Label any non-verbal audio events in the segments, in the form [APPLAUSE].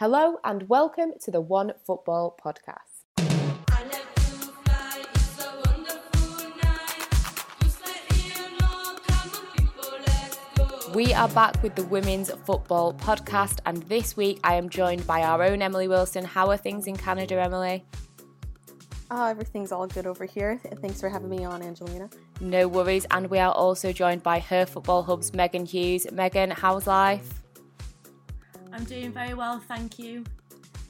Hello and welcome to the One Football podcast. We are back with the Women's Football podcast, and this week I am joined by our own Emily Wilson. How are things in Canada, Emily? Oh, everything's all good over here. Thanks for having me on, Angelina. No worries, and we are also joined by her Football Hub's Megan Hughes. Megan, how's life? I'm doing very well, thank you.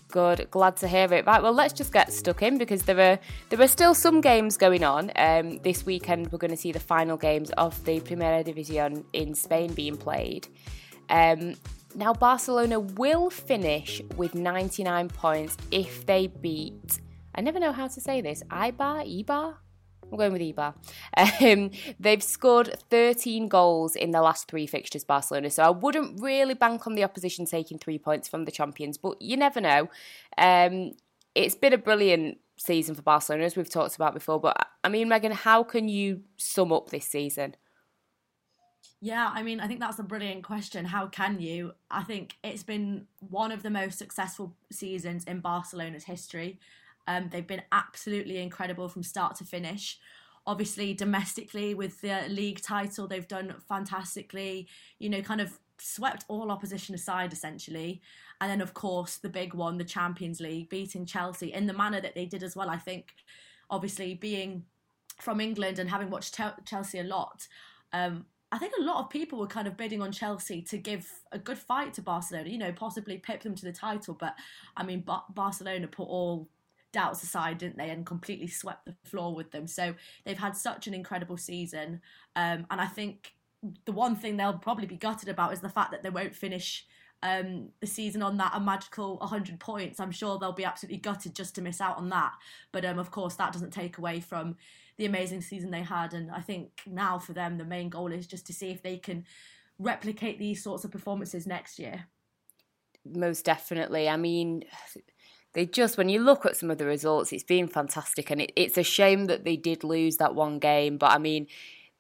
Good, glad to hear it. Right, well, let's just get stuck in because there are there are still some games going on. Um, this weekend, we're going to see the final games of the Primera División in Spain being played. Um, now, Barcelona will finish with 99 points if they beat. I never know how to say this. Eibar, Eibar. I'm going with Eibar. [LAUGHS] Um, they've scored 13 goals in the last three fixtures, Barcelona. So I wouldn't really bank on the opposition taking three points from the champions, but you never know. Um, it's been a brilliant season for Barcelona, as we've talked about before. But I mean, Megan, how can you sum up this season? Yeah, I mean, I think that's a brilliant question. How can you? I think it's been one of the most successful seasons in Barcelona's history. Um, they've been absolutely incredible from start to finish. Obviously, domestically with the league title, they've done fantastically. You know, kind of swept all opposition aside essentially. And then, of course, the big one, the Champions League, beating Chelsea in the manner that they did as well. I think, obviously, being from England and having watched Chelsea a lot, um, I think a lot of people were kind of bidding on Chelsea to give a good fight to Barcelona, you know, possibly pip them to the title. But I mean, ba- Barcelona put all doubts aside, didn't they, and completely swept the floor with them. So they've had such an incredible season, um, and I think the one thing they'll probably be gutted about is the fact that they won't finish um, the season on that a magical 100 points. I'm sure they'll be absolutely gutted just to miss out on that. But um, of course, that doesn't take away from the amazing season they had. And I think now for them, the main goal is just to see if they can replicate these sorts of performances next year. Most definitely. I mean, they just when you look at some of the results, it's been fantastic, and it, it's a shame that they did lose that one game. But I mean,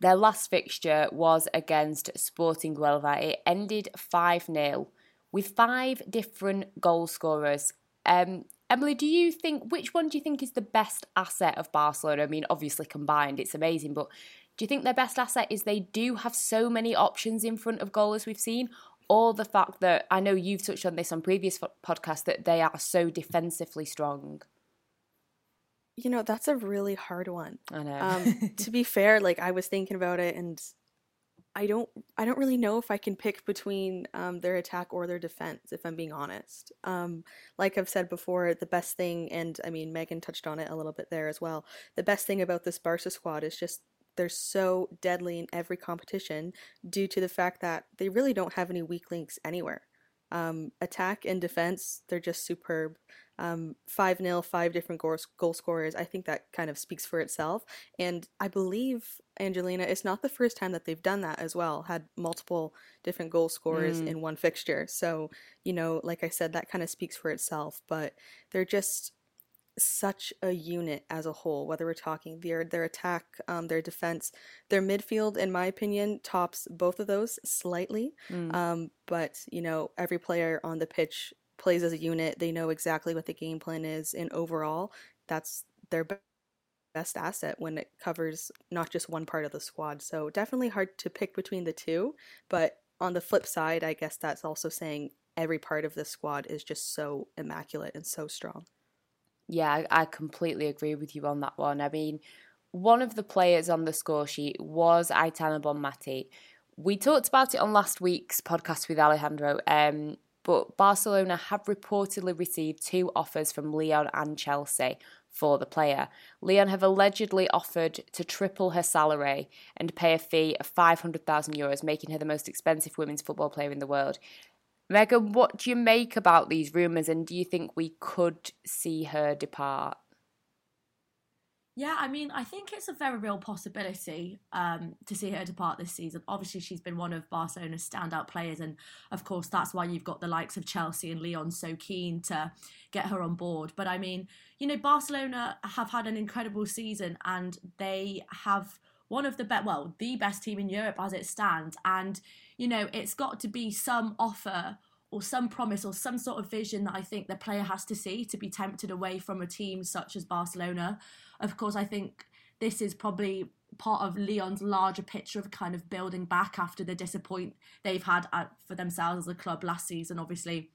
their last fixture was against Sporting Huelva. It ended five 0 with five different goal scorers. Um, Emily, do you think which one do you think is the best asset of Barcelona? I mean, obviously combined, it's amazing, but do you think their best asset is they do have so many options in front of goal as we've seen, or the fact that I know you've touched on this on previous podcasts that they are so defensively strong. You know, that's a really hard one. I know. Um, [LAUGHS] to be fair, like I was thinking about it and I don't I don't really know if I can pick between um, their attack or their defense if I'm being honest. Um, like I've said before, the best thing and I mean Megan touched on it a little bit there as well. The best thing about this Barca squad is just they're so deadly in every competition due to the fact that they really don't have any weak links anywhere. Um, attack and defense, they're just superb. Um, 5 0, five different goal, goal scorers. I think that kind of speaks for itself. And I believe, Angelina, it's not the first time that they've done that as well, had multiple different goal scorers mm. in one fixture. So, you know, like I said, that kind of speaks for itself. But they're just such a unit as a whole. Whether we're talking their their attack, um, their defense, their midfield, in my opinion, tops both of those slightly. Mm. Um, but you know, every player on the pitch plays as a unit. They know exactly what the game plan is, and overall, that's their best asset when it covers not just one part of the squad. So definitely hard to pick between the two. But on the flip side, I guess that's also saying every part of the squad is just so immaculate and so strong. Yeah, I, completely agree with you on that one. I mean, one of the players on the score sheet was Aitana Bonmati. We talked about it on last week's podcast with Alejandro, um, but Barcelona have reportedly received two offers from Lyon and Chelsea for the player. Lyon have allegedly offered to triple her salary and pay a fee of 500,000 euros, making her the most expensive women's football player in the world. Megan, what do you make about these rumours and do you think we could see her depart? Yeah, I mean, I think it's a very real possibility um, to see her depart this season. Obviously, she's been one of Barcelona's standout players, and of course, that's why you've got the likes of Chelsea and Lyon so keen to get her on board. But I mean, you know, Barcelona have had an incredible season, and they have one of the best, well, the best team in Europe as it stands. And, you know, it's got to be some offer or some promise or some sort of vision that I think the player has to see to be tempted away from a team such as Barcelona. Of course, I think this is probably part of Lyon's larger picture of kind of building back after the disappoint they've had for themselves as a club last season, obviously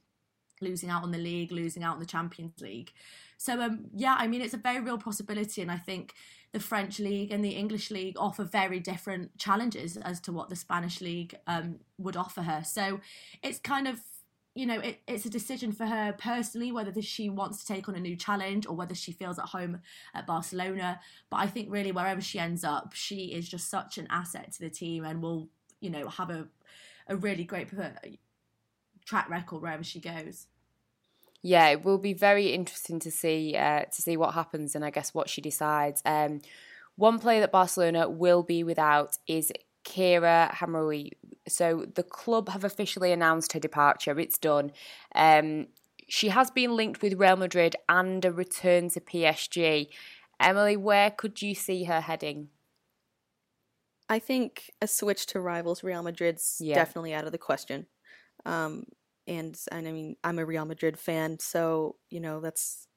losing out on the league, losing out on the Champions League. So um, yeah, I mean it's a very real possibility, and I think the French league and the English league offer very different challenges as to what the Spanish league um, would offer her. So it's kind of you know, it, it's a decision for her personally whether she wants to take on a new challenge or whether she feels at home at Barcelona. But I think really wherever she ends up, she is just such an asset to the team and will, you know, have a a really great track record wherever she goes. Yeah, it will be very interesting to see uh, to see what happens and I guess what she decides. Um, one player that Barcelona will be without is Kheira Hamraoui. So the club have officially announced her departure. It's done. Um, she has been linked with Real Madrid and a return to PSG. Emily, where could you see her heading? I think a switch to rivals Real Madrid's yeah. definitely out of the question. Um, and, and I mean, I'm a Real Madrid fan, so you know that's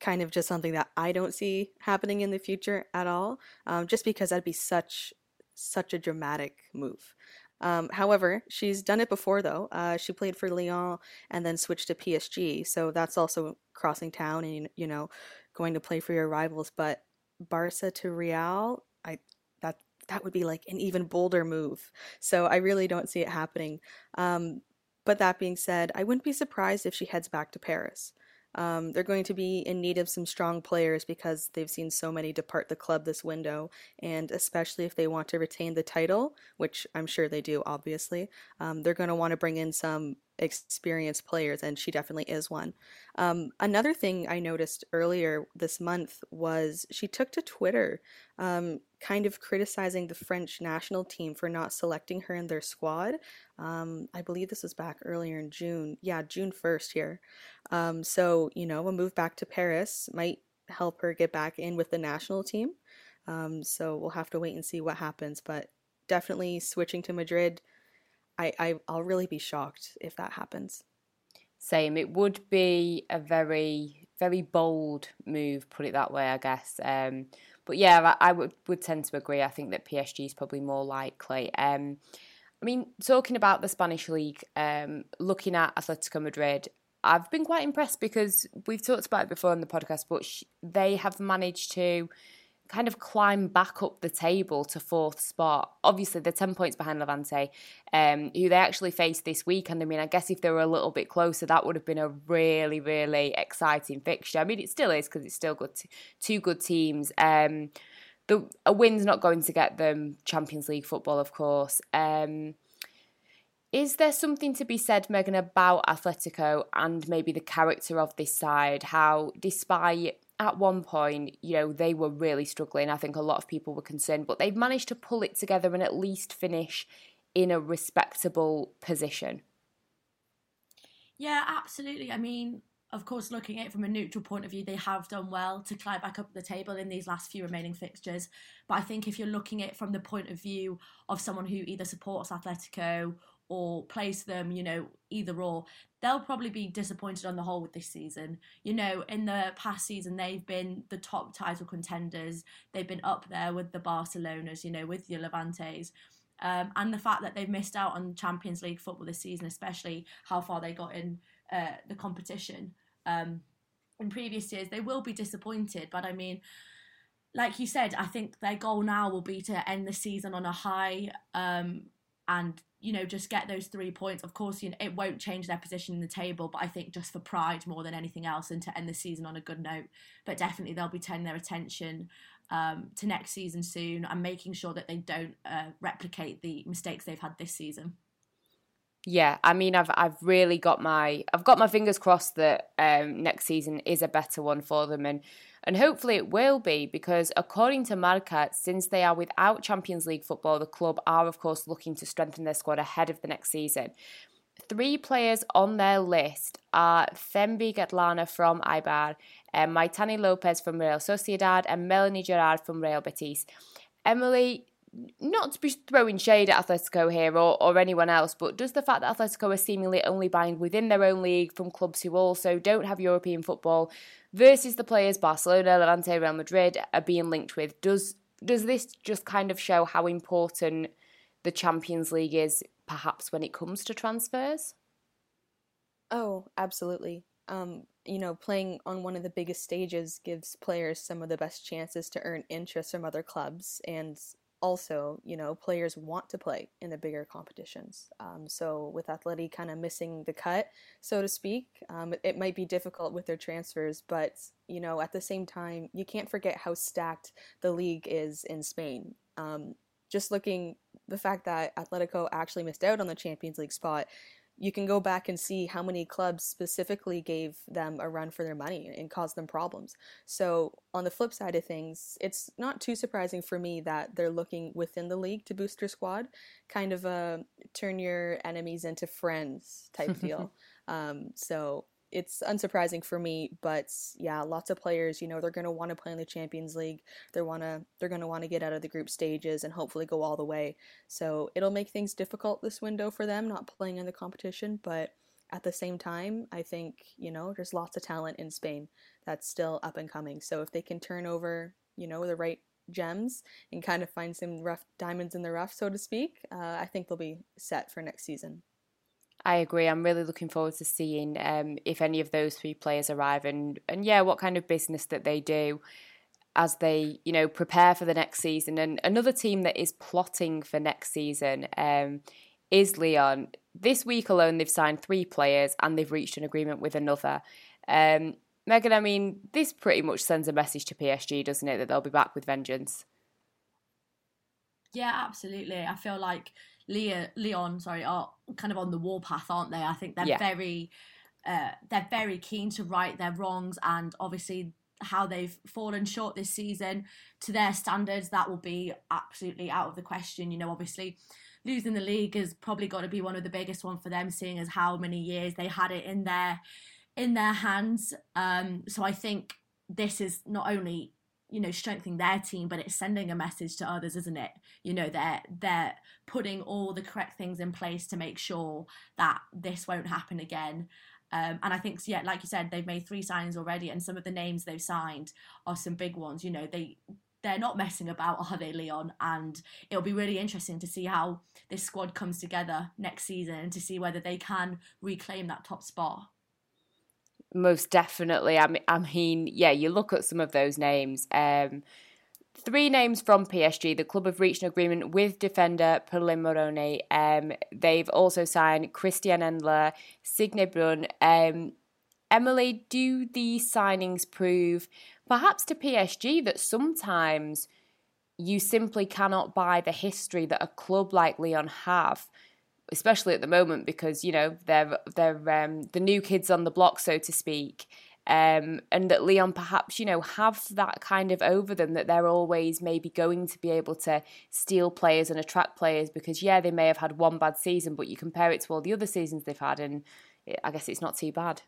kind of just something that I don't see happening in the future at all. Um, just because that'd be such such a dramatic move. Um, however, she's done it before though. Uh, she played for Lyon and then switched to PSG, so that's also crossing town and you know going to play for your rivals. But Barca to Real, I that that would be like an even bolder move. So I really don't see it happening. Um, but that being said, I wouldn't be surprised if she heads back to Paris. Um, they're going to be in need of some strong players because they've seen so many depart the club this window, and especially if they want to retain the title, which I'm sure they do, obviously, um, they're going to want to bring in some experienced players, and she definitely is one. Um, another thing I noticed earlier this month was she took to Twitter, um, kind of criticizing the French national team for not selecting her in their squad. Um, I believe this was back earlier in June. Yeah, June 1st here. Um, so, you know, a move back to Paris might help her get back in with the national team. Um, so we'll have to wait and see what happens. But definitely switching to Madrid I, I I'll really be shocked if that happens. Same. It would be a very very bold move, put it that way, I guess. Um, but yeah, I, I, would would tend to agree. I think that PSG is probably more likely. Um, I mean, talking about the Spanish league, um, looking at Atletico Madrid, I've been quite impressed because we've talked about it before on the podcast, but sh- they have managed to kind of climb back up the table to fourth spot. Obviously, they're 10 points behind Levante, um, who they actually faced this weekend. I mean, I guess if they were a little bit closer, that would have been a really, really exciting fixture. I mean, it still is because it's still good, t- two good teams. Um, the, a win's not going to get them Champions League football, of course. Um, is there something to be said, Megan, about Atletico and maybe the character of this side? How, despite at one point, you know, they were really struggling. I think a lot of people were concerned, but they've managed to pull it together and at least finish in a respectable position. Yeah, absolutely. I mean, of course, looking at it from a neutral point of view, they have done well to climb back up the table in these last few remaining fixtures. But I think if you're looking at it from the point of view of someone who either supports Atletico or place them, you know, either or, they'll probably be disappointed on the whole with this season. You know, in the past season, they've been the top title contenders. They've been up there with the Barcelonas, you know, with the Levantes. Um, and the fact that they've missed out on Champions League football this season, especially how far they got in uh, the competition um, in previous years, they will be disappointed. But I mean, like you said, I think their goal now will be to end the season on a high um, and you know, just get those three points. Of course, you know, it won't change their position in the table, but I think just for pride more than anything else and to end the season on a good note. But definitely they'll be turning their attention um, to next season soon and making sure that they don't uh, replicate the mistakes they've had this season. Yeah, I mean, I've I've really got my I've got my fingers crossed that um, next season is a better one for them, and and hopefully it will be because according to Marca, since they are without Champions League football, the club are of course looking to strengthen their squad ahead of the next season. Three players on their list are Thembi Kgatlana from Eibar, um, Maitane Lopez from Real Sociedad, and Melanie Gerard from Real Betis. Emily, not to be throwing shade at Atletico here or, or anyone else, but does the fact that Atletico are seemingly only buying within their own league from clubs who also don't have European football versus the players Barcelona, Levante, Real Madrid are being linked with, does does this just kind of show how important the Champions League is perhaps when it comes to transfers? Oh, absolutely. Um, you know, playing on one of the biggest stages gives players some of the best chances to earn interest from other clubs and also, you know, players want to play in the bigger competitions. Um, so with Atleti kind of missing the cut, so to speak, um, it, might be difficult with their transfers. But you know, at the same time, you can't forget how stacked the league is in Spain. Um, just looking the fact that Atletico actually missed out on the Champions League spot you can go back and see how many clubs specifically gave them a run for their money and caused them problems. So, on the flip side of things, it's not too surprising for me that they're looking within the league to boost their squad, kind of a turn your enemies into friends type [LAUGHS] deal. Um, so, it's unsurprising for me, but yeah, lots of players, you know, they're going to want to play in the Champions League. They want to they're going to want to get out of the group stages and hopefully go all the way. So, it'll make things difficult this window for them not playing in the competition, but at the same time, I think, you know, there's lots of talent in Spain that's still up and coming. So, if they can turn over, you know, the right gems and kind of find some rough diamonds in the rough, so to speak, uh, I think they'll be set for next season. I agree. I'm really looking forward to seeing um, if any of those three players arrive and, and yeah, what kind of business that they do as they, you know, prepare for the next season. And another team that is plotting for next season um, is Lyon. This week alone, they've signed three players and they've reached an agreement with another. Um, Megan, I mean, this pretty much sends a message to PSG, doesn't it, that they'll be back with vengeance? Yeah, absolutely. I feel like Lyon, sorry, are kind of on the warpath, aren't they? I think they're yeah. very, uh, they're very keen to right their wrongs, and obviously how they've fallen short this season to their standards, that will be absolutely out of the question. You know, obviously losing the league has probably got to be one of the biggest one for them, seeing as how many years they had it in their in their hands. Um, so I think this is not only you know strengthening their team but it's sending a message to others isn't it you know they're they're putting all the correct things in place to make sure that this won't happen again um, and I think, yeah, like you said, they've made three signings already, and some of the names they've signed are some big ones. You know, they they're not messing about, are they, Lyon? And it'll be really interesting to see how this squad comes together next season and to see whether they can reclaim that top spot. Most definitely. I mean, I mean, yeah, you look at some of those names. Um, three names from PSG. The club have reached an agreement with defender Pauline Morroni. Um, they've also signed Christiane Endler, Signe Bruun. Um, Emily, do these signings prove, perhaps to PSG, that sometimes you simply cannot buy the history that a club like Lyon have? Especially at the moment because you know they're they're um, the new kids on the block, so to speak. Um, and that Lyon perhaps you know have that kind of over them that they're always maybe going to be able to steal players and attract players because yeah they may have had one bad season but you compare it to all the other seasons they've had and I guess it's not too bad.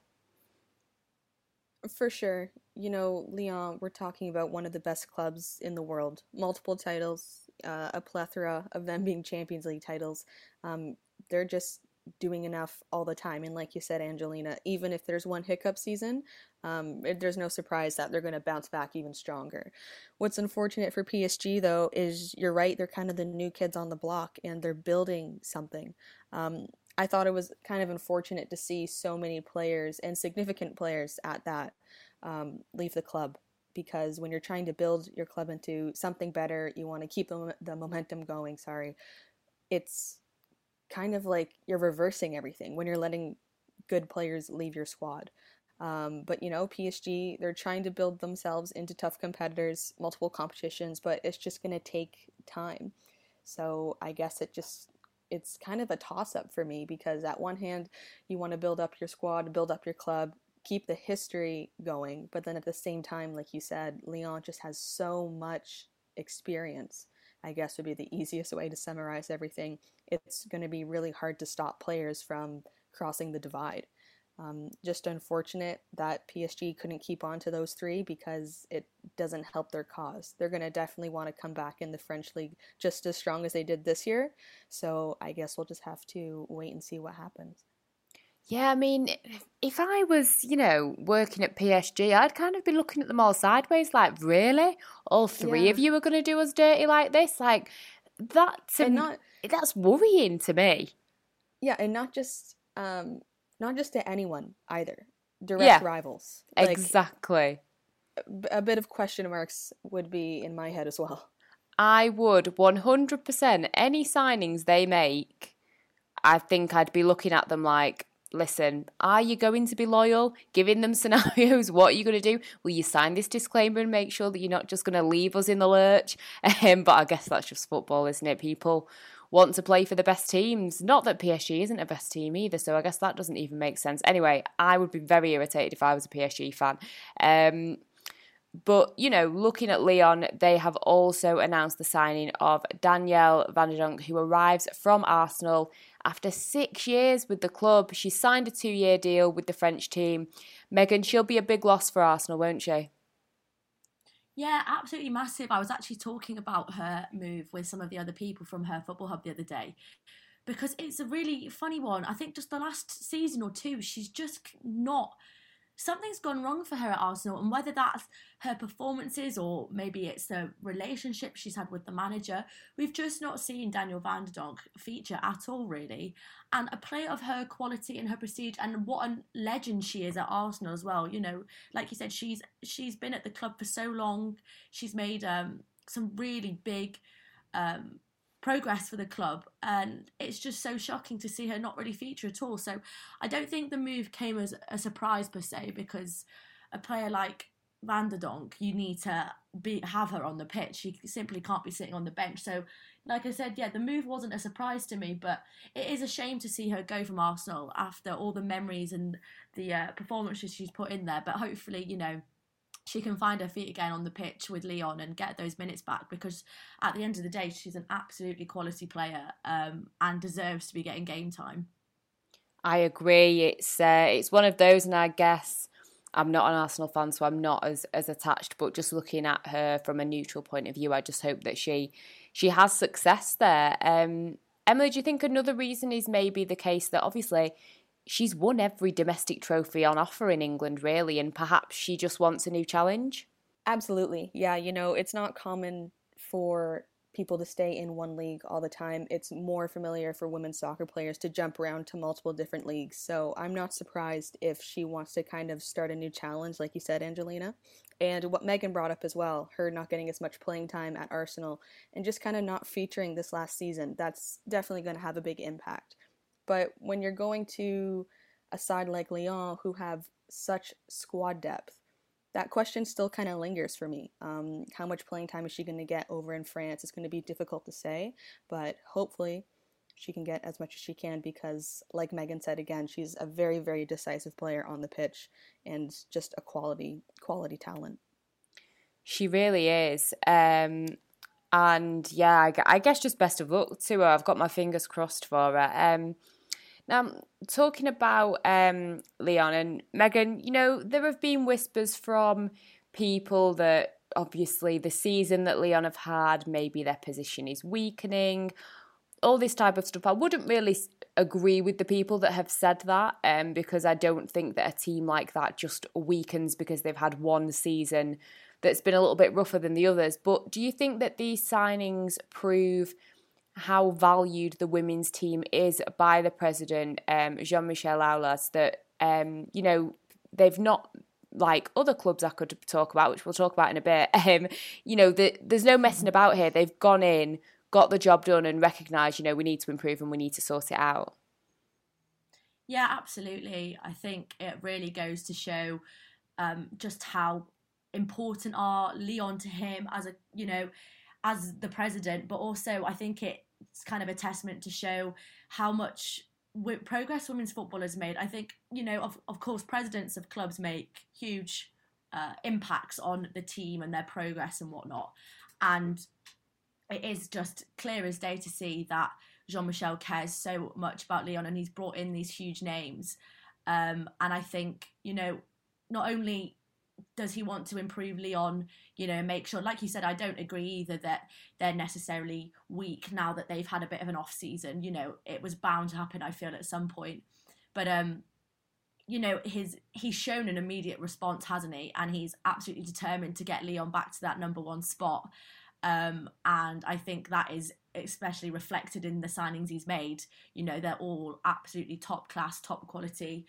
For sure, you know Lyon, we're talking about one of the best clubs in the world, multiple titles, uh, a plethora of them being Champions League titles. Um, they're just doing enough all the time. And like you said, Angelina, even if there's one hiccup season, um, there's no surprise that they're going to bounce back even stronger. What's unfortunate for PSG, though, is you're right, they're kind of the new kids on the block and they're building something. Um, I thought it was kind of unfortunate to see so many players and significant players at that um, leave the club because when you're trying to build your club into something better, you want to keep the, the momentum going. Sorry, it's kind of like you're reversing everything when you're letting good players leave your squad. Um, but you know, PSG, they're trying to build themselves into tough competitors, multiple competitions, but it's just going to take time. So I guess it just it's kind of a toss up for me because at one hand, you want to build up your squad, build up your club, keep the history going, but then at the same time, like you said, Lyon just has so much experience I guess would be the easiest way to summarize everything. It's going to be really hard to stop players from crossing the divide. Um, just unfortunate that PSG couldn't keep on to those three because it doesn't help their cause. They're going to definitely want to come back in the French league just as strong as they did this year. So I guess we'll just have to wait and see what happens. Yeah, I mean, if I was, you know, working at PSG, I'd kind of be looking at them all sideways, like, really? All three yeah. of you are going to do us dirty like this? Like, that's and not that's worrying to me. Yeah, and not just um, not just to anyone either. Direct yeah, rivals. Like, exactly. A bit of question marks would be in my head as well. I would 100% any signings they make, I think I'd be looking at them like, listen, are you going to be loyal? Giving them [LAUGHS] scenarios, what are you going to do? Will you sign this disclaimer and make sure that you're not just going to leave us in the lurch? [LAUGHS] Um, but I guess that's just football, isn't it? People want to play for the best teams. Not that PSG isn't a best team either, so I guess that doesn't even make sense. Anyway, I would be very irritated if I was a PSG fan. Um, but, you know, looking at Lyon, they have also announced the signing of Danielle Van de Donk, who arrives from Arsenal after six years with the club. She signed a two year deal with the French team. Megan, she'll be a big loss for Arsenal, won't she? Yeah, absolutely massive. I was actually talking about her move with some of the other people from her football hub the other day because it's a really funny one. I think just the last season or two, she's just not something's gone wrong for her at Arsenal, and whether that's her performances or maybe it's the relationship she's had with the manager, we've just not seen Danielle Van de Donk feature at all, really. And a player of her quality and her prestige, and what a legend she is at Arsenal as well. You know, like you said, she's she's been at the club for so long. She's made um, some really big um, progress for the club and it's just so shocking to see her not really feature at all so i don't think the move came as a surprise per se because a player like Van de Donk, you need to be have her on the pitch. She simply can't be sitting on the bench. So, like I said, yeah, the move wasn't a surprise to me, but it is a shame to see her go from Arsenal after all the memories and the uh, performances she's put in there. But hopefully, you know, she can find her feet again on the pitch with Lyon and get those minutes back because at the end of the day, she's an absolutely quality player um, and deserves to be getting game time. I agree. It's uh, it's one of those, and I guess I'm not an Arsenal fan, so I'm not as as attached. But just looking at her from a neutral point of view, I just hope that she she has success there. Um, Emily, do you think another reason is maybe the case that obviously she's won every domestic trophy on offer in England, really, and perhaps she just wants a new challenge? Absolutely. Yeah, you know, it's not common for people to stay in one league all the time. It's more familiar for women's soccer players to jump around to multiple different leagues. So I'm not surprised if she wants to kind of start a new challenge, like you said, Angelina. And what Megan brought up as well, her not getting as much playing time at Arsenal and just kind of not featuring this last season, that's definitely going to have a big impact. But when you're going to a side like Lyon, who have such squad depth, that question still kind of lingers for me. Um, how much playing time is she going to get over in France? It's going to be difficult to say, but hopefully she can get as much as she can because, like Megan said again, she's a very, very decisive player on the pitch and just a quality, quality talent. She really is. Um, and yeah, I guess just best of luck to her. I've got my fingers crossed for her. Um, now, talking about um, Lyon and Megan, you know, there have been whispers from people that obviously the season that Lyon have had, maybe their position is weakening, all this type of stuff. I wouldn't really agree with the people that have said that um, because I don't think that a team like that just weakens because they've had one season that's been a little bit rougher than the others. But do you think that these signings prove how valued the women's team is by the president, um, Jean Michel Aulas, that, um, you know, they've not like other clubs I could talk about, which we'll talk about in a bit. [LAUGHS] Um, you know, the, there's no messing about here. They've gone in, got the job done, and recognised, you know, we need to improve and we need to sort it out. Yeah, absolutely. I think it really goes to show um, just how important are Lyon to him as a, you know, as the president, but also I think it's kind of a testament to show how much progress women's football has made. I think you know, of of course, presidents of clubs make huge uh, impacts on the team and their progress and whatnot, and it is just clear as day to see that Jean Michel cares so much about Lyon and he's brought in these huge names. Um, and I think, you know, not only does he want to improve Lyon? you know, make sure, like you said, I don't agree either that they're necessarily weak now that they've had a bit of an off season. You know, it was bound to happen, I feel, at some point. But um, you know, his he's shown an immediate response, hasn't he? And he's absolutely determined to get Lyon back to that number one spot. Um, and I think that is especially reflected in the signings he's made. You know, they're all absolutely top class, top quality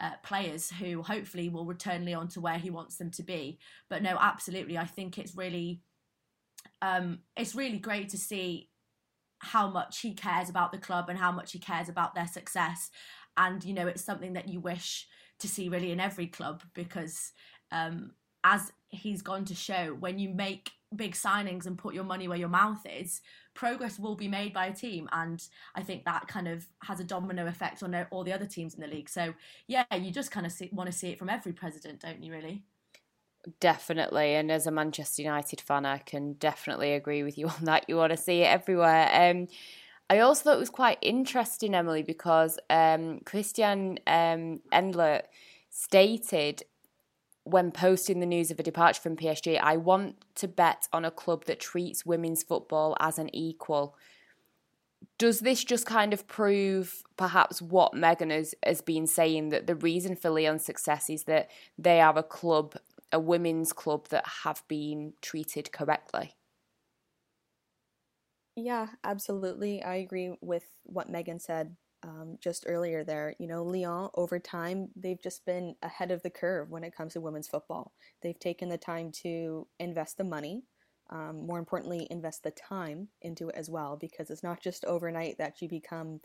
uh, players who hopefully will return Lyon to where he wants them to be. But no, absolutely, I think it's really, um, it's really great to see how much he cares about the club and how much he cares about their success. And you know, it's something that you wish to see really in every club because, um, as he's gone to show, when you make big signings and put your money where your mouth is, progress will be made by a team. And I think that kind of has a domino effect on all the other teams in the league. So, yeah, you just kind of see, want to see it from every president, don't you, really? Definitely. And as a Manchester United fan, I can definitely agree with you [LAUGHS] on that. You want to see it everywhere. Um, I also thought it was quite interesting, Emily, because um, Christiane um, Endler stated when posting the news of a departure from PSG, I want to bet on a club that treats women's football as an equal. Does this just kind of prove perhaps what Megan has, has been saying that the reason for Lyon's success is that they are a club, a women's club that have been treated correctly? Yeah, absolutely. I agree with what Megan said um, just earlier there, you know, Lyon over time, they've just been ahead of the curve when it comes to women's football. They've taken the time to invest the money, um, more importantly, invest the time into it as well, because it's not just overnight that you become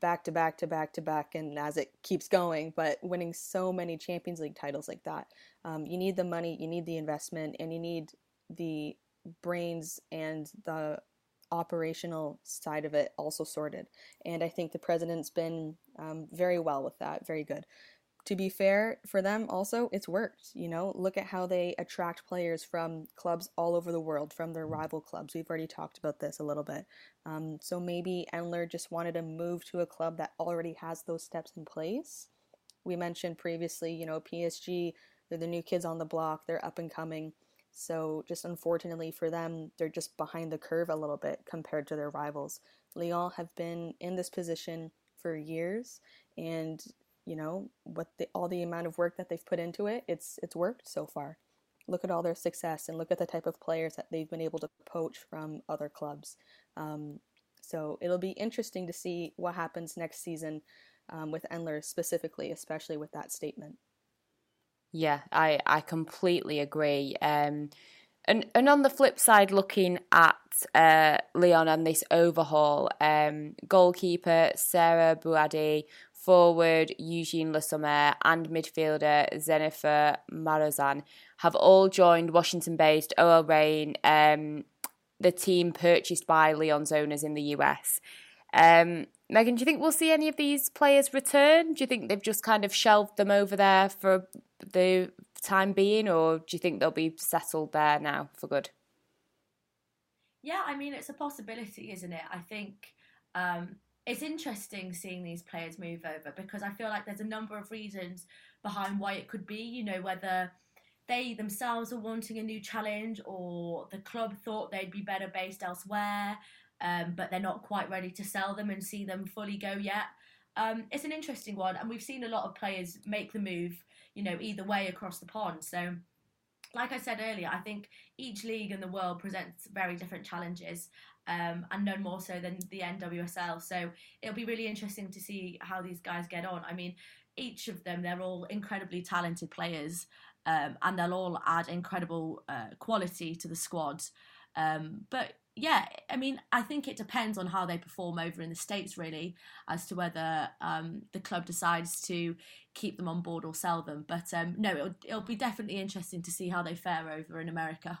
back to back to back to back, and as it keeps going, but winning so many Champions League titles like that. Um, you need the money, you need the investment, and you need the brains and the operational side of it also sorted. And I think the president's been um, very well with that, very good. To be fair for them, also, it's worked. You know, look at how they attract players from clubs all over the world, from their rival clubs. We've already talked about this a little bit. Um, so maybe Endler just wanted to move to a club that already has those steps in place. We mentioned previously, you know, PSG, they're the new kids on the block, they're up and coming so, just unfortunately for them, they're just behind the curve a little bit compared to their rivals. Lyon have been in this position for years, and you know what the, all the amount of work that they've put into it, it's it's worked so far. Look at all their success and look at the type of players that they've been able to poach from other clubs. Um, so it'll be interesting to see what happens next season um, with Endler specifically, especially with that statement. Yeah, I, I completely agree. Um, and and on the flip side, looking at uh, Lyon and this overhaul, um, goalkeeper Sarah Bouhaddi, forward Eugénie Le Sommer, and midfielder Jennifer Marozsan have all joined Washington-based OL Reign, um, the team purchased by Lyon's owners in the US. Um, Megan, do you think we'll see any of these players return? Do you think they've just kind of shelved them over there for the time being, or do you think they'll be settled there now for good? Yeah, I mean, it's a possibility, isn't it? I think um, it's interesting seeing these players move over because I feel like there's a number of reasons behind why it could be, you know, whether they themselves are wanting a new challenge or the club thought they'd be better based elsewhere um, but they're not quite ready to sell them and see them fully go yet. Um, it's an interesting one, and we've seen a lot of players make the move, you know, either way across the pond. So, like I said earlier, I think each league in the world presents very different challenges, um, and none more so than the NWSL. So it'll be really interesting to see how these guys get on. I mean, each of them, they're all incredibly talented players, um, and they'll all add incredible uh, quality to the squad. Um, but yeah, I mean, I think it depends on how they perform over in the States, really, as to whether um, the club decides to keep them on board or sell them. But um, no, it'll, it'll be definitely interesting to see how they fare over in America.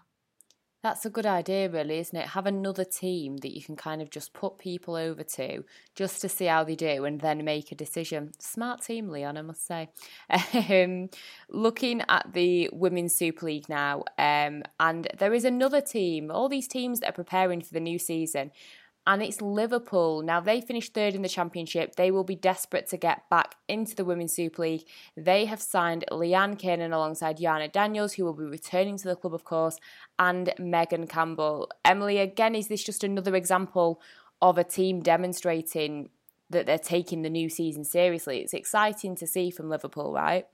That's a good idea, really, isn't it? Have another team that you can kind of just put people over to just to see how they do and then make a decision. Smart team, Lyon, I must say. [LAUGHS] Um, looking at the Women's Super League now, um, and there is another team, all these teams that are preparing for the new season and it's Liverpool. Now, they finished third in the Championship. They will be desperate to get back into the Women's Super League. They have signed Leanne Kiernan alongside Yana Daniels, who will be returning to the club, of course, and Megan Campbell. Emily, again, is this just another example of a team demonstrating that they're taking the new season seriously? It's exciting to see from Liverpool, right?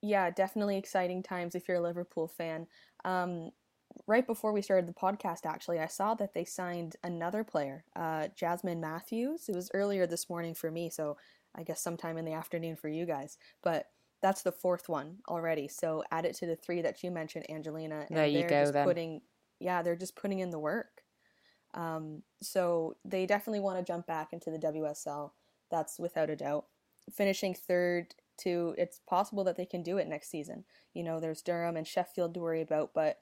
Yeah, definitely exciting times if you're a Liverpool fan. Um, right before we started the podcast, actually, I saw that they signed another player, uh, Jasmine Matthews. It was earlier this morning for me, so I guess sometime in the afternoon for you guys. But that's the fourth one already. So add it to the three that you mentioned, Angelina. And there you go. Just then. putting, yeah, they're just putting in the work. Um, so they definitely want to jump back into the WSL. That's without a doubt. Finishing third to, it's possible that they can do it next season. You know, there's Durham and Sheffield to worry about, but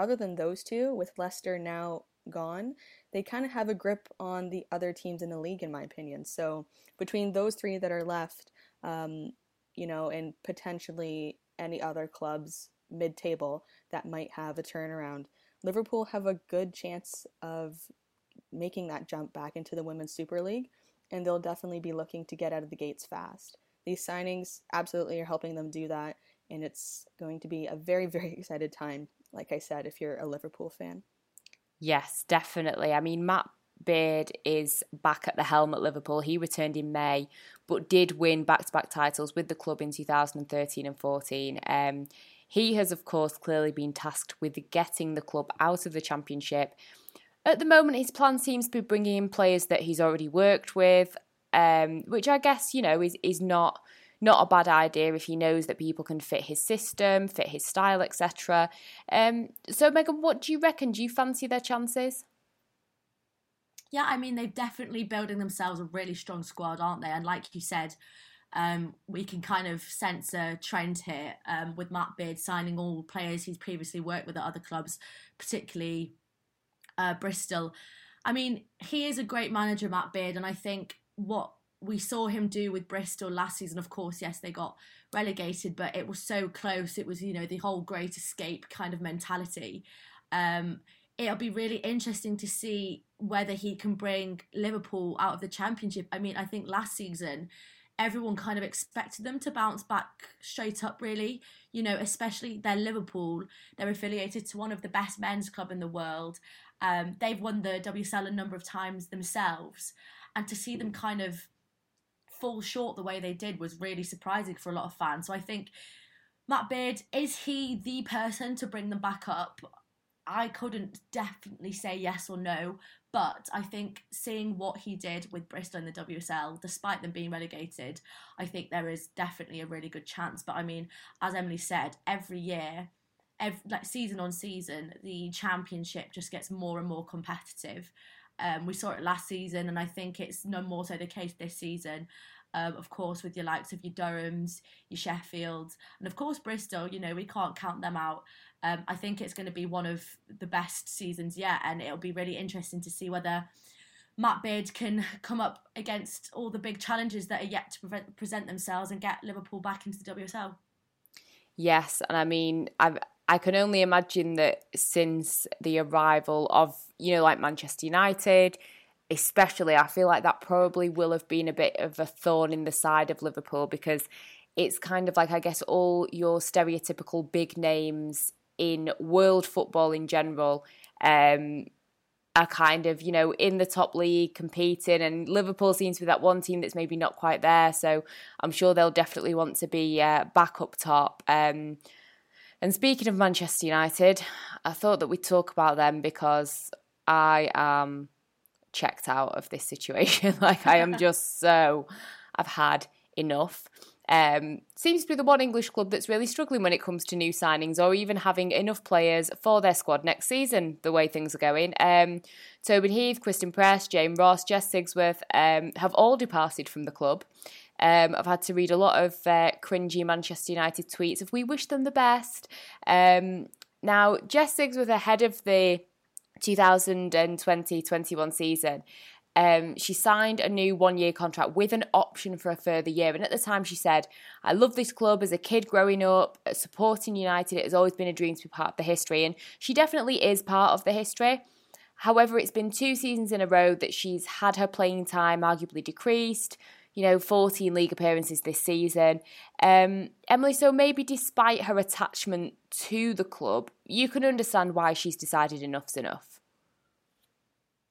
other than those two, with Leicester now gone, they kind of have a grip on the other teams in the league, in my opinion. So between those three that are left, um, you know, and potentially any other clubs mid table that might have a turnaround, Liverpool have a good chance of making that jump back into the Women's Super League, and they'll definitely be looking to get out of the gates fast. These signings absolutely are helping them do that, and it's going to be a very, [LAUGHS] very excited time like I said, if you're a Liverpool fan. Yes, definitely. I mean, Matt Beard is back at the helm at Liverpool. He returned in May, but did win back to back titles with the club in 2013 and 14. Um, he has, of course, clearly been tasked with getting the club out of the championship. At the moment, his plan seems to be bringing in players that he's already worked with, um, which I guess, you know, is, is not not a bad idea if he knows that people can fit his system, fit his style, etc. Um, so, Megan, what do you reckon? Do you fancy their chances? Yeah, I mean, they're definitely building themselves a really strong squad, aren't they? And like you said, um, we can kind of sense a trend here um, with Matt Beard signing all players he's previously worked with at other clubs, particularly uh, Bristol. I mean, he is a great manager, Matt Beard, and I think what we saw him do with Bristol last season. Of course, yes, they got relegated, but it was so close. It was, you know, the whole great escape kind of mentality. Um, it'll be really interesting to see whether he can bring Liverpool out of the championship. I mean, I think last season everyone kind of expected them to bounce back straight up really you know especially they're liverpool they're affiliated to one of the best men's club in the world um, they've won the wsl a number of times themselves and to see them kind of fall short the way they did was really surprising for a lot of fans. So I think Matt Beard, is he the person to bring them back up? I couldn't definitely say yes or no, but I think seeing what he did with Bristol in the WSL, despite them being relegated, I think there is definitely a really good chance. But I mean, as Emily said, every year, every, like season on season, the championship just gets more and more competitive. Um, we saw it last season, and I think it's no more so the case this season. Um, of course, with your likes of your Durhams, your Sheffields, and of course Bristol. You know we can't count them out. Um, I think it's going to be one of the best seasons yet, and it'll be really interesting to see whether Matt Beard can come up against all the big challenges that are yet to pre- present themselves and get Liverpool back into the WSL. Yes, and I mean, I I can only imagine that since the arrival of you know, like Manchester United, especially, I feel like that probably will have been a bit of a thorn in the side of Liverpool because it's kind of like, I guess, all your stereotypical big names in world football in general. Um, are kind of, you know, in the top league competing, and Liverpool seems to be that one team that's maybe not quite there. So I'm sure they'll definitely want to be uh, back up top. Um, and speaking of Manchester United, I thought that we'd talk about them because I am checked out of this situation. [LAUGHS] like I am just [LAUGHS] so I've had enough. Um, seems to be the one English club that's really struggling when it comes to new signings or even having enough players for their squad next season, the way things are going. Um, Tobin Heath, Christen Press, Jane Ross, Jess Sigsworth um, have all departed from the club. Um, I've had to read a lot of uh, cringy Manchester United tweets of we wish them the best. Um, now, Jess Sigsworth ahead of the 2020-21 season, um, she signed a new one-year contract with an option for a further year. And at the time, she said, "I love this club. As a kid growing up, supporting United, it has always been a dream to be part of the history." And she definitely is part of the history. However, it's been two seasons in a row that she's had her playing time arguably decreased. You know, 14 league appearances this season. Um, Emily, so maybe despite her attachment to the club, you can understand why she's decided enough's enough.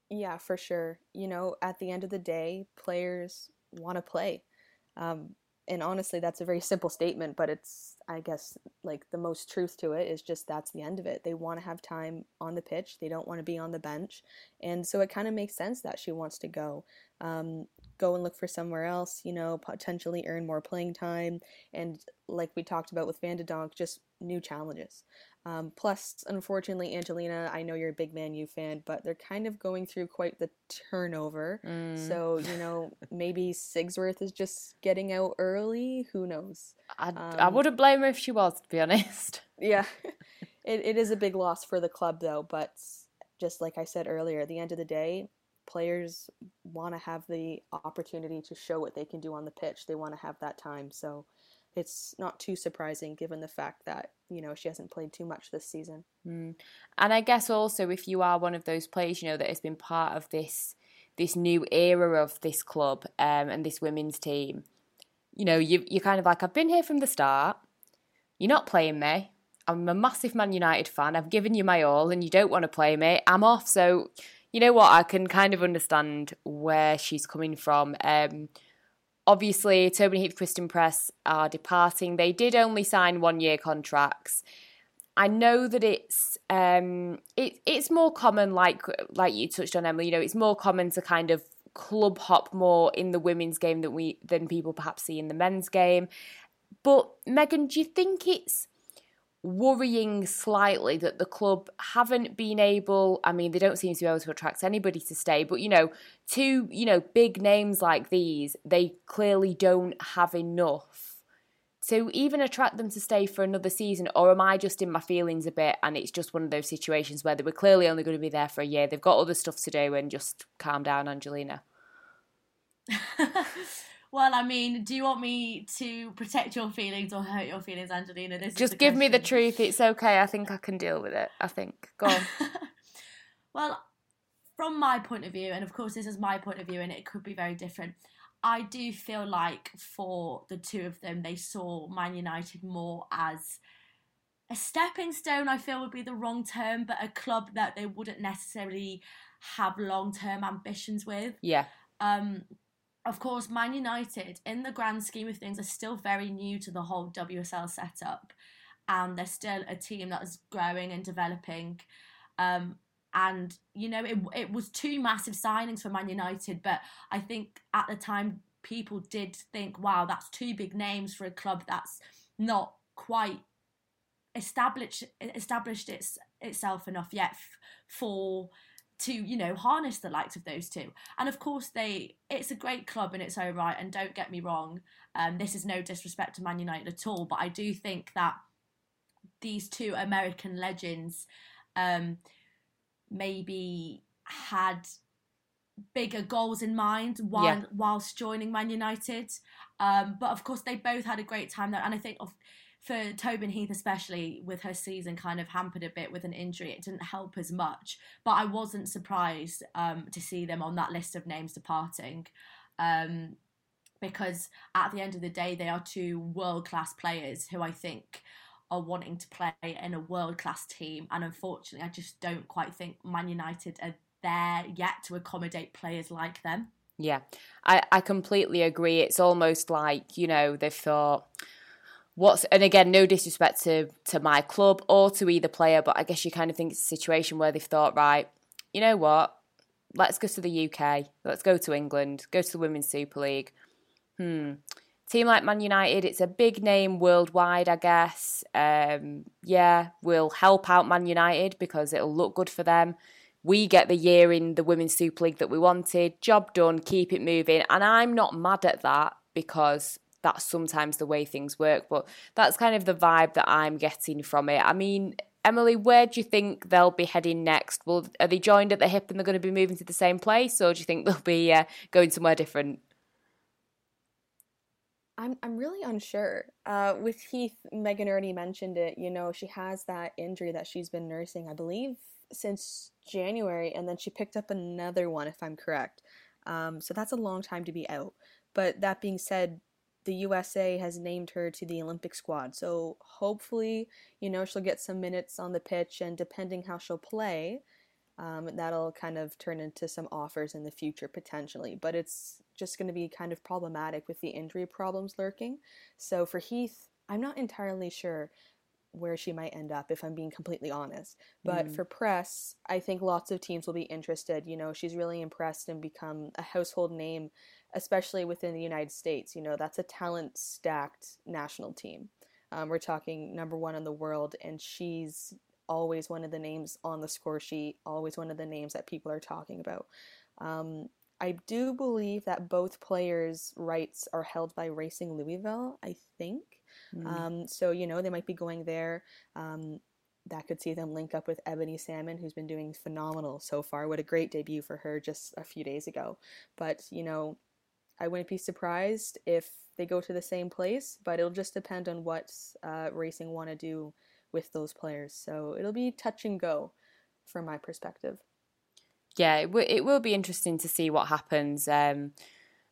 Yeah, for sure. You know, at the end of the day, players want to play. Um, and honestly, that's a very simple statement, but it's, I guess, like the most truth to it is just that's the end of it. They want to have time on the pitch, they don't want to be on the bench. And so it kind of makes sense that she wants to go. Um, go and look for somewhere else, you know, potentially earn more playing time. And like we talked about with Van de Donk, just new challenges. Um, plus, unfortunately, Angelina, I know you're a big Man U fan, but they're kind of going through quite the turnover. Mm. So, you know, [LAUGHS] maybe Sigsworth is just getting out early. Who knows? I, um, I wouldn't blame her if she was, to be honest. [LAUGHS] Yeah. [LAUGHS] it, it is a big loss for the club, though. But just like I said earlier, at the end of the day, players want to have the opportunity to show what they can do on the pitch. They want to have that time. So, it's not too surprising given the fact that you know she hasn't played too much this season. Mm. And I guess also if you are one of those players, you know that has been part of this this new era of this club um, and this women's team, you know you you're kind of like I've been here from the start. You're not playing me. I'm a massive Man United fan. I've given you my all, and you don't want to play me. I'm off. So you know what? I can kind of understand where she's coming from. Um, obviously Tobin Heath Christen Press are departing. They did only sign one year contracts. I know that it's um, it, it's more common, like like you touched on, Emily. You know, it's more common to kind of club hop more in the women's game than we than people perhaps see in the men's game. But Megan, do you think it's worrying slightly that the club haven't been able I mean they don't seem to be able to attract anybody to stay but you know two you know big names like these they clearly don't have enough to even attract them to stay for another season or am I just in my feelings a bit and it's just one of those situations where they were clearly only going to be there for a year they've got other stuff to do and just calm down Angelina [LAUGHS] Well, I mean, do you want me to protect your feelings or hurt your feelings, Angelina? This just give question. me the truth. It's okay. I think I can deal with it. I think. Go on. [LAUGHS] well, from my point of view, and of course, this is my point of view, and it could be very different. I do feel like for the two of them, they saw Man United more as a stepping stone. I feel would be the wrong term, but a club that they wouldn't necessarily have long term ambitions with. Yeah. Um, of course, Man United, in the grand scheme of things, are still very new to the whole WSL setup, and they're still a team that is growing and developing. Um, and you know, it it was two massive signings for Man United, but I think at the time people did think, wow, that's two big names for a club that's not quite established established its itself enough yet f- for to you know harness the likes of those two and of course they it's a great club in its own right and don't get me wrong um, this is no disrespect to man united at all but i do think that these two american legends um, maybe had bigger goals in mind while yeah. whilst joining man united um, but of course they both had a great time there and i think of for Tobin Heath, especially with her season kind of hampered a bit with an injury, it didn't help as much. But I wasn't surprised um, to see them on that list of names departing. Um, because at the end of the day, they are two world class players who I think are wanting to play in a world class team. And unfortunately, I just don't quite think Man United are there yet to accommodate players like them. Yeah, I, I completely agree. It's almost like, you know, they've thought what's and again no disrespect to to my club or to either player but i guess you kind of think it's a situation where they've thought right you know what? Let's go to the uk let's go to england. Go to the women's super league. Hmm. Team like man united it's a big name worldwide i guess. Um, yeah we'll help out man united because it'll look good for them. We get the year in the women's super league that we wanted. Job done. Keep it moving. And i'm not mad at that because that's sometimes the way things work. But that's kind of the vibe that I'm getting from it. I mean, Emily, where do you think they'll be heading next? Will are they joined at the hip and they're going to be moving to the same place, or do you think they'll be uh, going somewhere different? I'm I'm really unsure. Uh, with Heath, Megan already mentioned it. You know, she has that injury that she's been nursing. I believe since January, and then she picked up another one, if I'm correct. Um, so that's a long time to be out. But that being said, the USA has named her to the Olympic squad. So hopefully, you know, she'll get some minutes on the pitch, and depending how she'll play, um, that'll kind of turn into some offers in the future potentially. But it's just going to be kind of problematic with the injury problems lurking. So for Heath, I'm not entirely sure where she might end up if I'm being completely honest. But mm. for press, I think lots of teams will be interested. You know, she's really impressed and become a household name, especially within the United States. You know, that's a talent stacked national team. Um, we're talking number one in the world, and she's always one of the names on the score sheet, always one of the names that people are talking about. Um, I do believe that both players' rights are held by Racing Louisville, I think. Mm. Um, so, you know, they might be going there. Um, that could see them link up with Ebony Salmon, who's been doing phenomenal so far. What a great debut for her just a few days ago. But, you know, I wouldn't be surprised if they go to the same place, but it'll just depend on what uh, Racing want to do with those players. So it'll be touch and go from my perspective. Yeah, it, w- it will be interesting to see what happens. Um,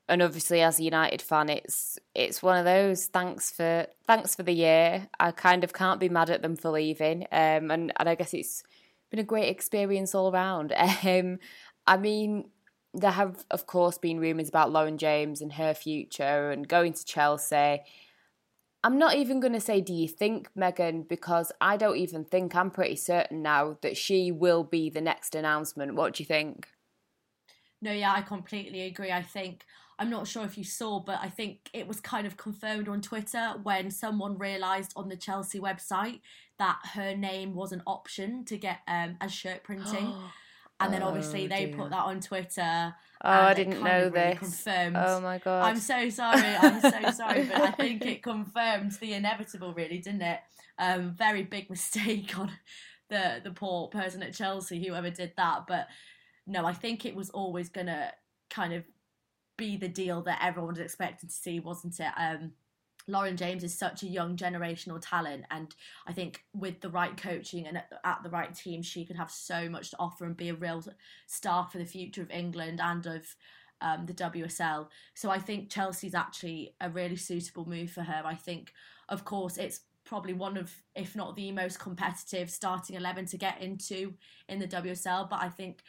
and obviously as a United fan it's it's one of those thanks for thanks for the year. I kind of can't be mad at them for leaving. Um and, and I guess it's been a great experience all around. [LAUGHS] Um I mean there have of course been rumours about Lauren James and her future and going to Chelsea. I'm not even going to say, do you think, Megan? Because I don't even think I'm pretty certain now that she will be the next announcement. What do you think? No, yeah, I completely agree. I think I'm not sure if you saw, but I think it was kind of confirmed on Twitter when someone realised on the Chelsea website that her name was an option to get um, as shirt printing. [GASPS] [GASPS] [GASPS] and then obviously oh, they put that on Twitter. Oh, I didn't know really this. Confirmed. Oh my god! I'm so sorry. I'm so [LAUGHS] sorry, but I think it confirmed the inevitable, really, didn't it? Um, very big [LAUGHS] mistake on the the poor person at Chelsea, whoever did that. But no, I think it was always gonna kind of be the deal that everyone was expecting to see, wasn't it? Um, Lauren James is such a young generational talent, and I think with the right coaching and at the, at the, right team, she could have so much to offer and be a real star for the future of England and of um, the WSL. So I think Chelsea's actually a really suitable move for her. I think, of course, it's probably one of, if not the most competitive starting 11 to get into in the WSL, but I think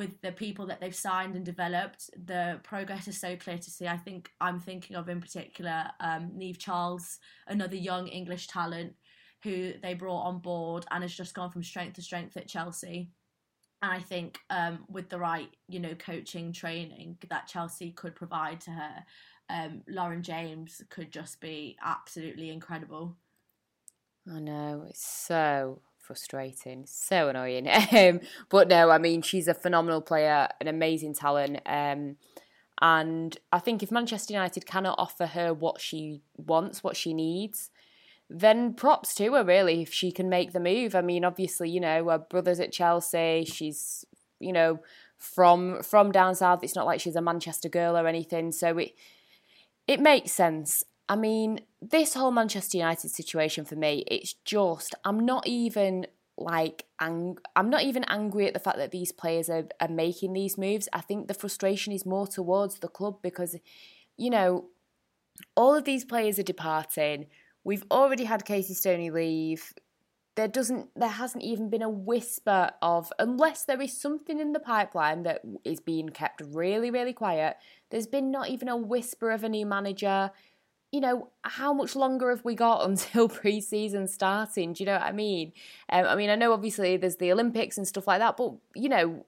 with the people that they've signed and developed, the progress is so clear to see. I think I'm thinking of in particular um, Niamh Charles, another young English talent who they brought on board and has just gone from strength to strength at Chelsea. And I think um, with the right, you know, coaching training that Chelsea could provide to her, um, Lauren James could just be absolutely incredible. I know it's so frustrating, so annoying. [LAUGHS] Um, but no, I mean she's a phenomenal player, an amazing talent. Um, and I think if Manchester United cannot offer her what she wants, what she needs, then props to her really if she can make the move. I mean, obviously, you know, her brother's at Chelsea. She's, you know, from from down south. It's not like she's a Manchester girl or anything. So it it makes sense. I mean, this whole Manchester United situation for me, it's just I'm not even like ang- I'm not even angry at the fact that these players are, are making these moves. I think the frustration is more towards the club because, you know, all of these players are departing. We've already had Casey Stoney leave. There doesn't there hasn't even been a whisper of unless there is something in the pipeline that is being kept really, really quiet. There's been not even a whisper of a new manager you know, how much longer have we got [LAUGHS] until pre-season starting? Do you know what I mean? Um, I mean, I know obviously there's the Olympics and stuff like that, but you know,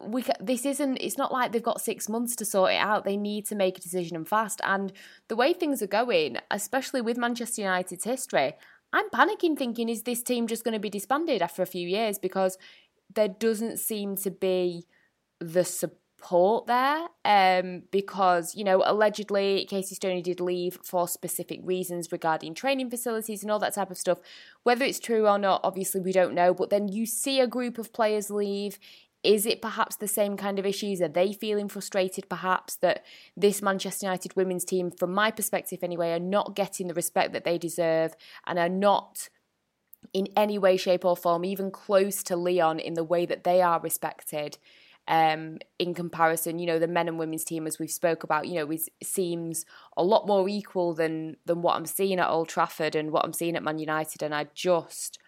we this isn't. It's not like they've got six months to sort it out. They need to make a decision and fast. And the way things are going, especially with Manchester United's history, I'm panicking, thinking, is this team just going to be disbanded after a few years? Because there doesn't seem to be the support support there um, because, you know, allegedly Casey Stoney did leave for specific reasons regarding training facilities and all that type of stuff. Whether it's true or not, obviously, we don't know. But then you see a group of players leave. Is it perhaps the same kind of issues? Are they feeling frustrated perhaps that this Manchester United women's team, from my perspective anyway, are not getting the respect that they deserve and are not in any way, shape, or form, even close to Lyon in the way that they are respected. Um, in comparison, you know, the men and women's team, as we've spoke about, you know, is, seems a lot more equal than than what I'm seeing at Old Trafford and what I'm seeing at Man United. And I just,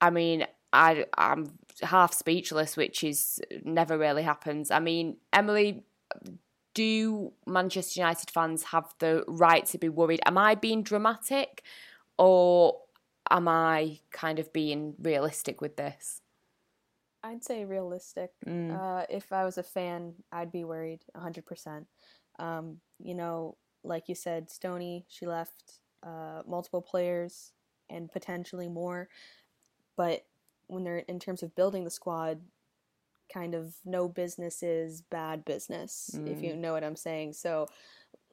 I mean, I I'm half speechless, which is never really happens. I mean, Emily, do Manchester United fans have the right to be worried? Am I being dramatic, or am I kind of being realistic with this? I'd say realistic. Mm. Uh, if I was a fan, I'd be worried 100%. Um, you know, like you said, Stoney, she left uh, multiple players and potentially more. But when they're in terms of building the squad, kind of no business is bad business, mm. if you know what I'm saying. So,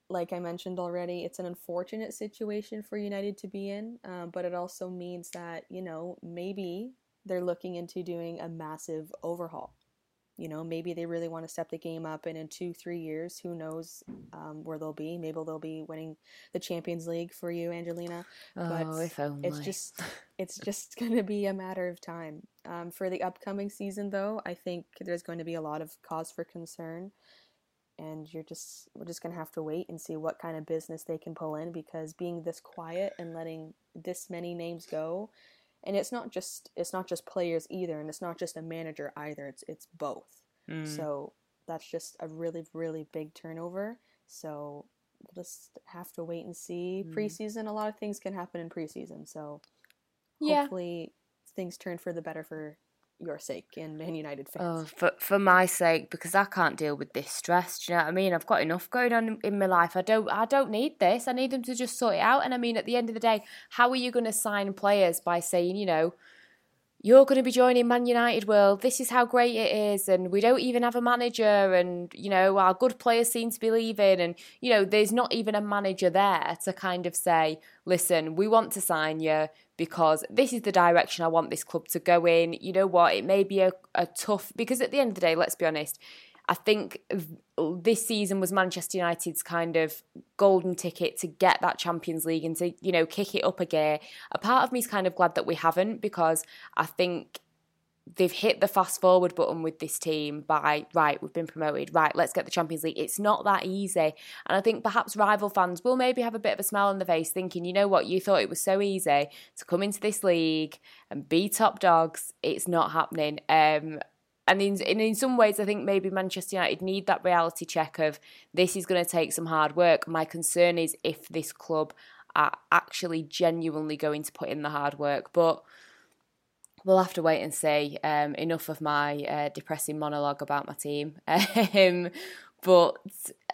like I mentioned already, it's an unfortunate situation for United to be in, um, but it also means that, you know, maybe they're looking into doing a massive overhaul. You know, maybe they really want to step the game up, and in two, three years, who knows um, where they'll be? Maybe they'll be winning the Champions League for you, Angelina. Oh, if only. It's just, [LAUGHS] it's just going to be a matter of time. Um, for the upcoming season, though, I think there's going to be a lot of cause for concern and you're just we're just gonna have to wait and see what kind of business they can pull in because being this quiet and letting this many names go and it's not just it's not just players either and it's not just a manager either it's it's both mm. so that's just a really really big turnover so we'll just have to wait and see mm. preseason a lot of things can happen in preseason so yeah. hopefully things turn for the better for your sake and Man United fans. Oh, for for my sake, because I can't deal with this stress. Do you know what I mean? I've got enough going on in my life. I don't I don't need this. I need them to just sort it out. And I mean, at the end of the day, how are you going to sign players by saying, you know, you're going to be joining Man United world. This is how great it is, and we don't even have a manager, and you know our good players seem to be leaving, and you know there's not even a manager there to kind of say, listen, we want to sign you because this is the direction I want this club to go in. You know what? It may be a, a tough because at the end of the day, let's be honest, I think this season was Manchester United's kind of golden ticket to get that Champions League and to, you know, kick it up a gear. A part of me is kind of glad that we haven't because I think they've hit the fast forward button with this team by right we've been promoted right let's get the champions league. It's not that easy. And i think perhaps rival fans will maybe have a bit of a smile on the face thinking you know what? You thought it was so easy to come into this league and be top dogs. It's not happening. Um, and in, in some ways, I think maybe Manchester United need that reality check of this is going to take some hard work. My concern is if this club are actually genuinely going to put in the hard work. But we'll have to wait and see. Um, enough of my uh, depressing monologue about my team. [LAUGHS] Um, but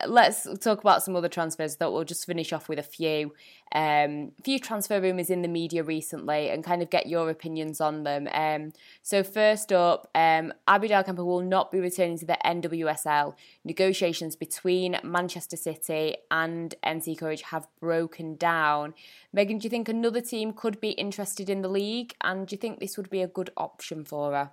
let's talk about some other transfers. That we'll just finish off with a few, um, few transfer rumours in the media recently, and kind of get your opinions on them. Um, so first up, um, Abby Dahlkemper will not be returning to the NWSL. Negotiations between Manchester City and NC Courage have broken down. Megan, do you think another team could be interested in the league, and do you think this would be a good option for her?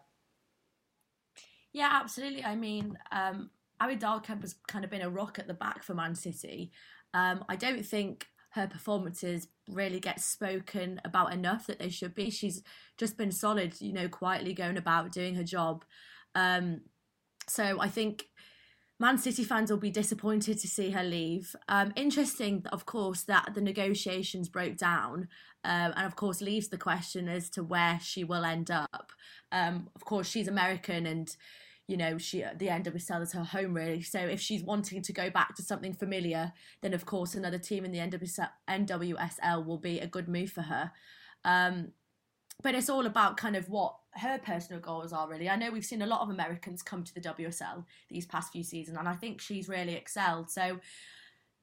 Yeah, absolutely. I mean, um, Abby Dahlkemper has kind of been a rock at the back for Man City. Um, I don't think her performances really get spoken about enough that they should be. She's just been solid, you know, quietly going about doing her job. Um, so I think Man City fans will be disappointed to see her leave. Um, interesting, of course, that the negotiations broke down, um, and of course leaves the question as to where she will end up. Um, of course, she's American and you know she at the end of NWSL is her home really. So if she's wanting to go back to something familiar, then of course another team in the NWSL will be a good move for her. Um, but it's all about kind of what her personal goals are really. I know we've seen a lot of Americans come to the WSL these past few seasons, and I think she's really excelled. So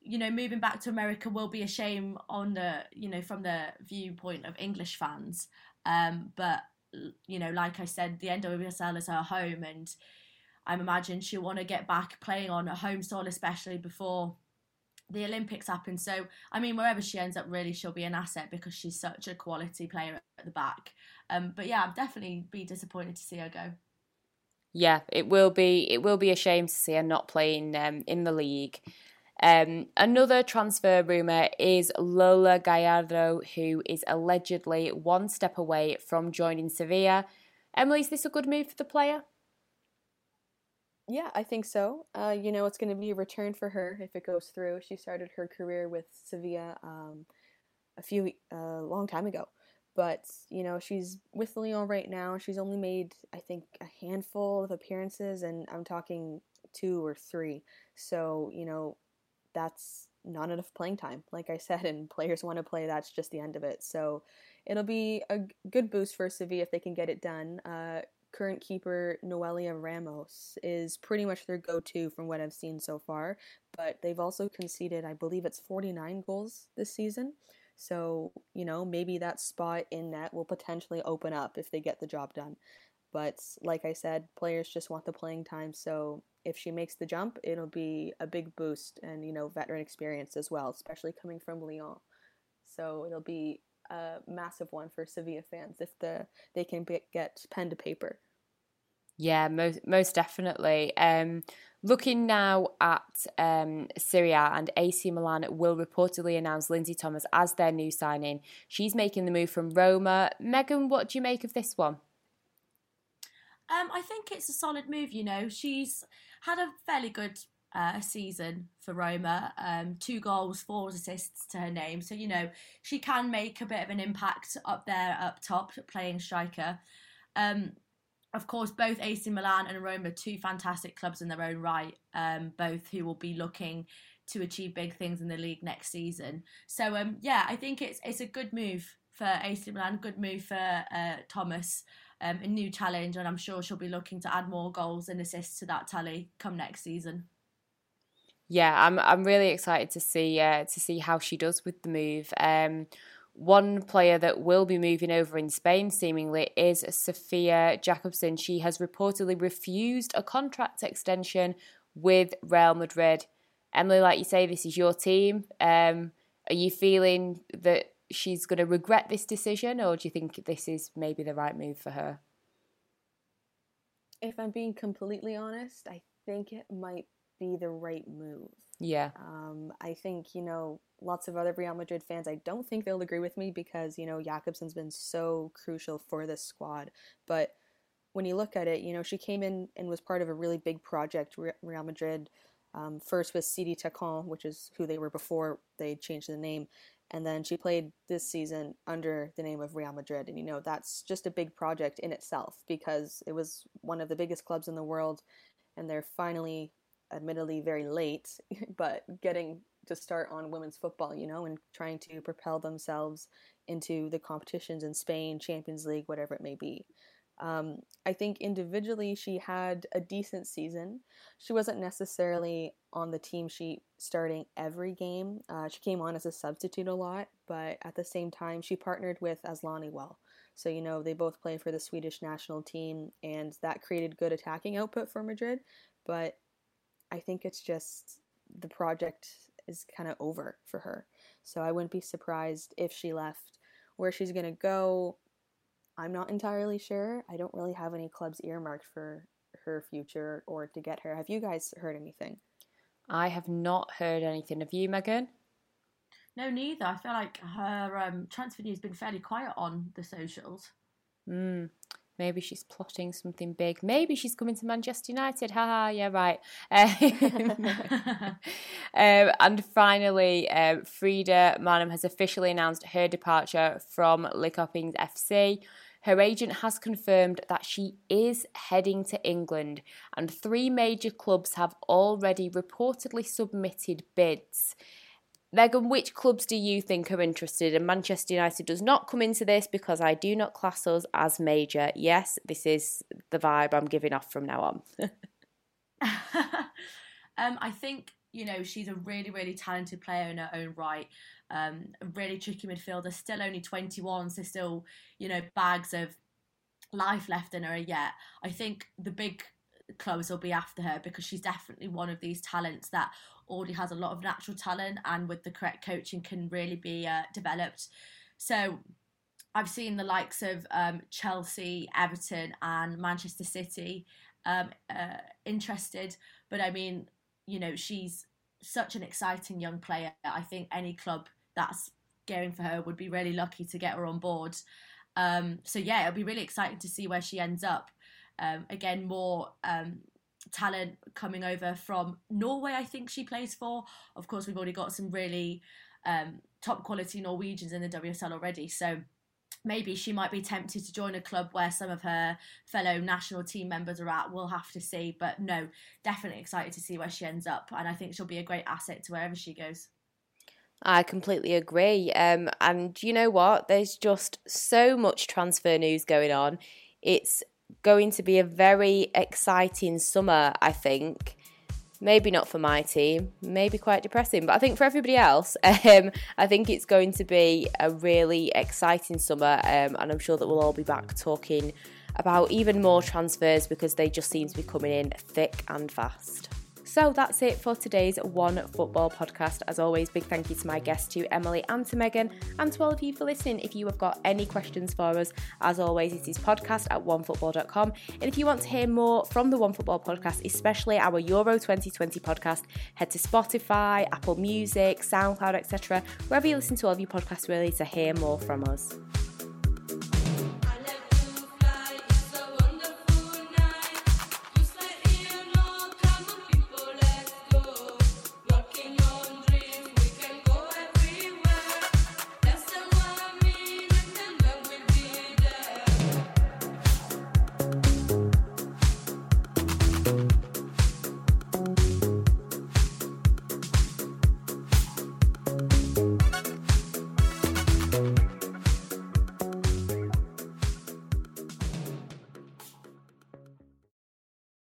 you know, moving back to America will be a shame on the, you know, from the viewpoint of English fans. Um, but you know, like I said, the NWSL is her home, and I'm imagine she'll want to get back playing on a home soil, especially before the Olympics happen. So, I mean, wherever she ends up, really, she'll be an asset because she's such a quality player at the back. Um, but yeah, I'd definitely be disappointed to see her go. Yeah, it will be. It will be a shame to see her not playing um, in the league. Um, another transfer rumour is Lola Gallardo, who is allegedly one step away from joining Sevilla. Emily, is this a good move for the player? Yeah, I think so. Uh, you know, it's going to be a return for her if it goes through. She started her career with Sevilla um, a few a uh, long time ago, but you know she's with Lyon right now. She's only made I think a handful of appearances, and I'm talking two or three. So you know that's not enough playing time, like I said, [LAUGHS] and players want to play. That's just the end of it. So it'll be a good boost for Sevilla if they can get it done. Uh, current keeper Noelia Ramos is pretty much their go-to from what I've seen so far, but they've also conceded, I believe it's 49 goals this season. So, you know, maybe that spot in net will potentially open up if they get the job done. But like I said, players just want the playing time, so if she makes the jump, it'll be a big boost and, you know, veteran experience as well, especially coming from Lyon. So it'll be a massive one for Sevilla fans if the they can be, get pen to paper. Yeah, most most definitely. Um, looking now at um, Serie A and AC Milan will reportedly announce Lindsay Thomas as their new signing. She's making the move from Roma. Megan, what do you make of this one? Um, I think it's a solid move. You know, she's had a fairly good uh, season for Roma. Um, two goals, four assists to her name. So, you know, she can make a bit of an impact up there, up top, playing striker. Um, of course, both AC Milan and Roma, two fantastic clubs in their own right, um, both who will be looking to achieve big things in the league next season. So, um, yeah, I think it's it's a good move for AC Milan, good move for uh, Thomas, um, a new challenge, and I'm sure she'll be looking to add more goals and assists to that tally come next season yeah, I'm I'm really excited to see uh, to see how she does with the move. Um, one player that will be moving over in Spain, seemingly, is Sofia Jakobsson. She has reportedly refused a contract extension with Real Madrid. Emily, like you say, this is your team. Um, are you feeling that she's going to regret this decision, or do you think this is maybe the right move for her? If I'm being completely honest, I think it might be the right move. Yeah. Um, I think, you know, lots of other Real Madrid fans, I don't think they'll agree with me because, you know, Jakobsson's been so crucial for this squad. But when you look at it, you know, she came in and was part of a really big project, Real Madrid. Um, first with CD Tacon, which is who they were before they changed the name. And then she played this season under the name of Real Madrid. And, you know, that's just a big project in itself because it was one of the biggest clubs in the world. And they're finally admittedly very late, [LAUGHS] but getting to start on women's football, you know, and trying to propel themselves into the competitions in Spain, Champions League, whatever it may be. Um, I think individually she had a decent season. She wasn't necessarily on the team sheet starting every game. Uh, she came on as a substitute a lot, but at the same time, she partnered with Asllani well. So, you know, they both play for the Swedish national team, and that created good attacking output for Madrid. But I think it's just the project is kind of over for her. So I wouldn't be surprised if she left. Where she's going to go, I'm not entirely sure. I don't really have any clubs earmarked for her future or to get her. Have you guys heard anything? I have not heard anything. of you, Megan? No, neither. I feel like her um, transfer news has been fairly quiet on the socials. Mm. Maybe she's plotting something big. Maybe she's coming to Manchester United. Haha, yeah, right. [LAUGHS] [LAUGHS] um, and finally, um, Frida Maanum has officially announced her departure from Linköpings FC. Her agent has confirmed that she is heading to England, and three major clubs have already reportedly submitted bids. Megan, which clubs do you think are interested? And Manchester United does not come into this because I do not class us as major. Yes, this is the vibe I'm giving off from now on. [LAUGHS] um, I think you know she's a really, really talented player in her own right. Um, a really tricky midfielder, still only 21, so still you know bags of life left in her yet. I think the big clubs will be after her because she's definitely one of these talents that already has a lot of natural talent and with the correct coaching can really be uh, developed. So I've seen the likes of um, Chelsea, Everton, and Manchester City um, uh, interested, but I mean, you know, she's such an exciting young player. I think any club that's going for her would be really lucky to get her on board. Um, so yeah, it'll be really exciting to see where she ends up. Um, again, more um, talent coming over from Norway. I think she plays for. Of course, we've already got some really um, top quality Norwegians in the WSL already. So maybe she might be tempted to join a club where some of her fellow national team members are at. We'll have to see. But no, definitely excited to see where she ends up. And I think she'll be a great asset to wherever she goes. I completely agree. Um, and you know what? There's just so much transfer news going on. It's going to be a very exciting summer, I think. Maybe not for my team, maybe quite depressing, but I think for everybody else, [LAUGHS] um, I think it's going to be a really exciting summer, um, and I'm sure that we'll all be back talking about even more transfers because they just seem to be coming in thick and fast. So that's it for today's OneFootball podcast. As always, big thank you to my guests, to Emily and to Megan, and to all of you for listening. If you have got any questions for us, as always, it is podcast at onefootball.com. And if you want to hear more from the OneFootball podcast, especially our Euro 2020 podcast, head to Spotify, Apple Music, SoundCloud, etc., wherever you listen to all of your podcasts, really, to hear more from us.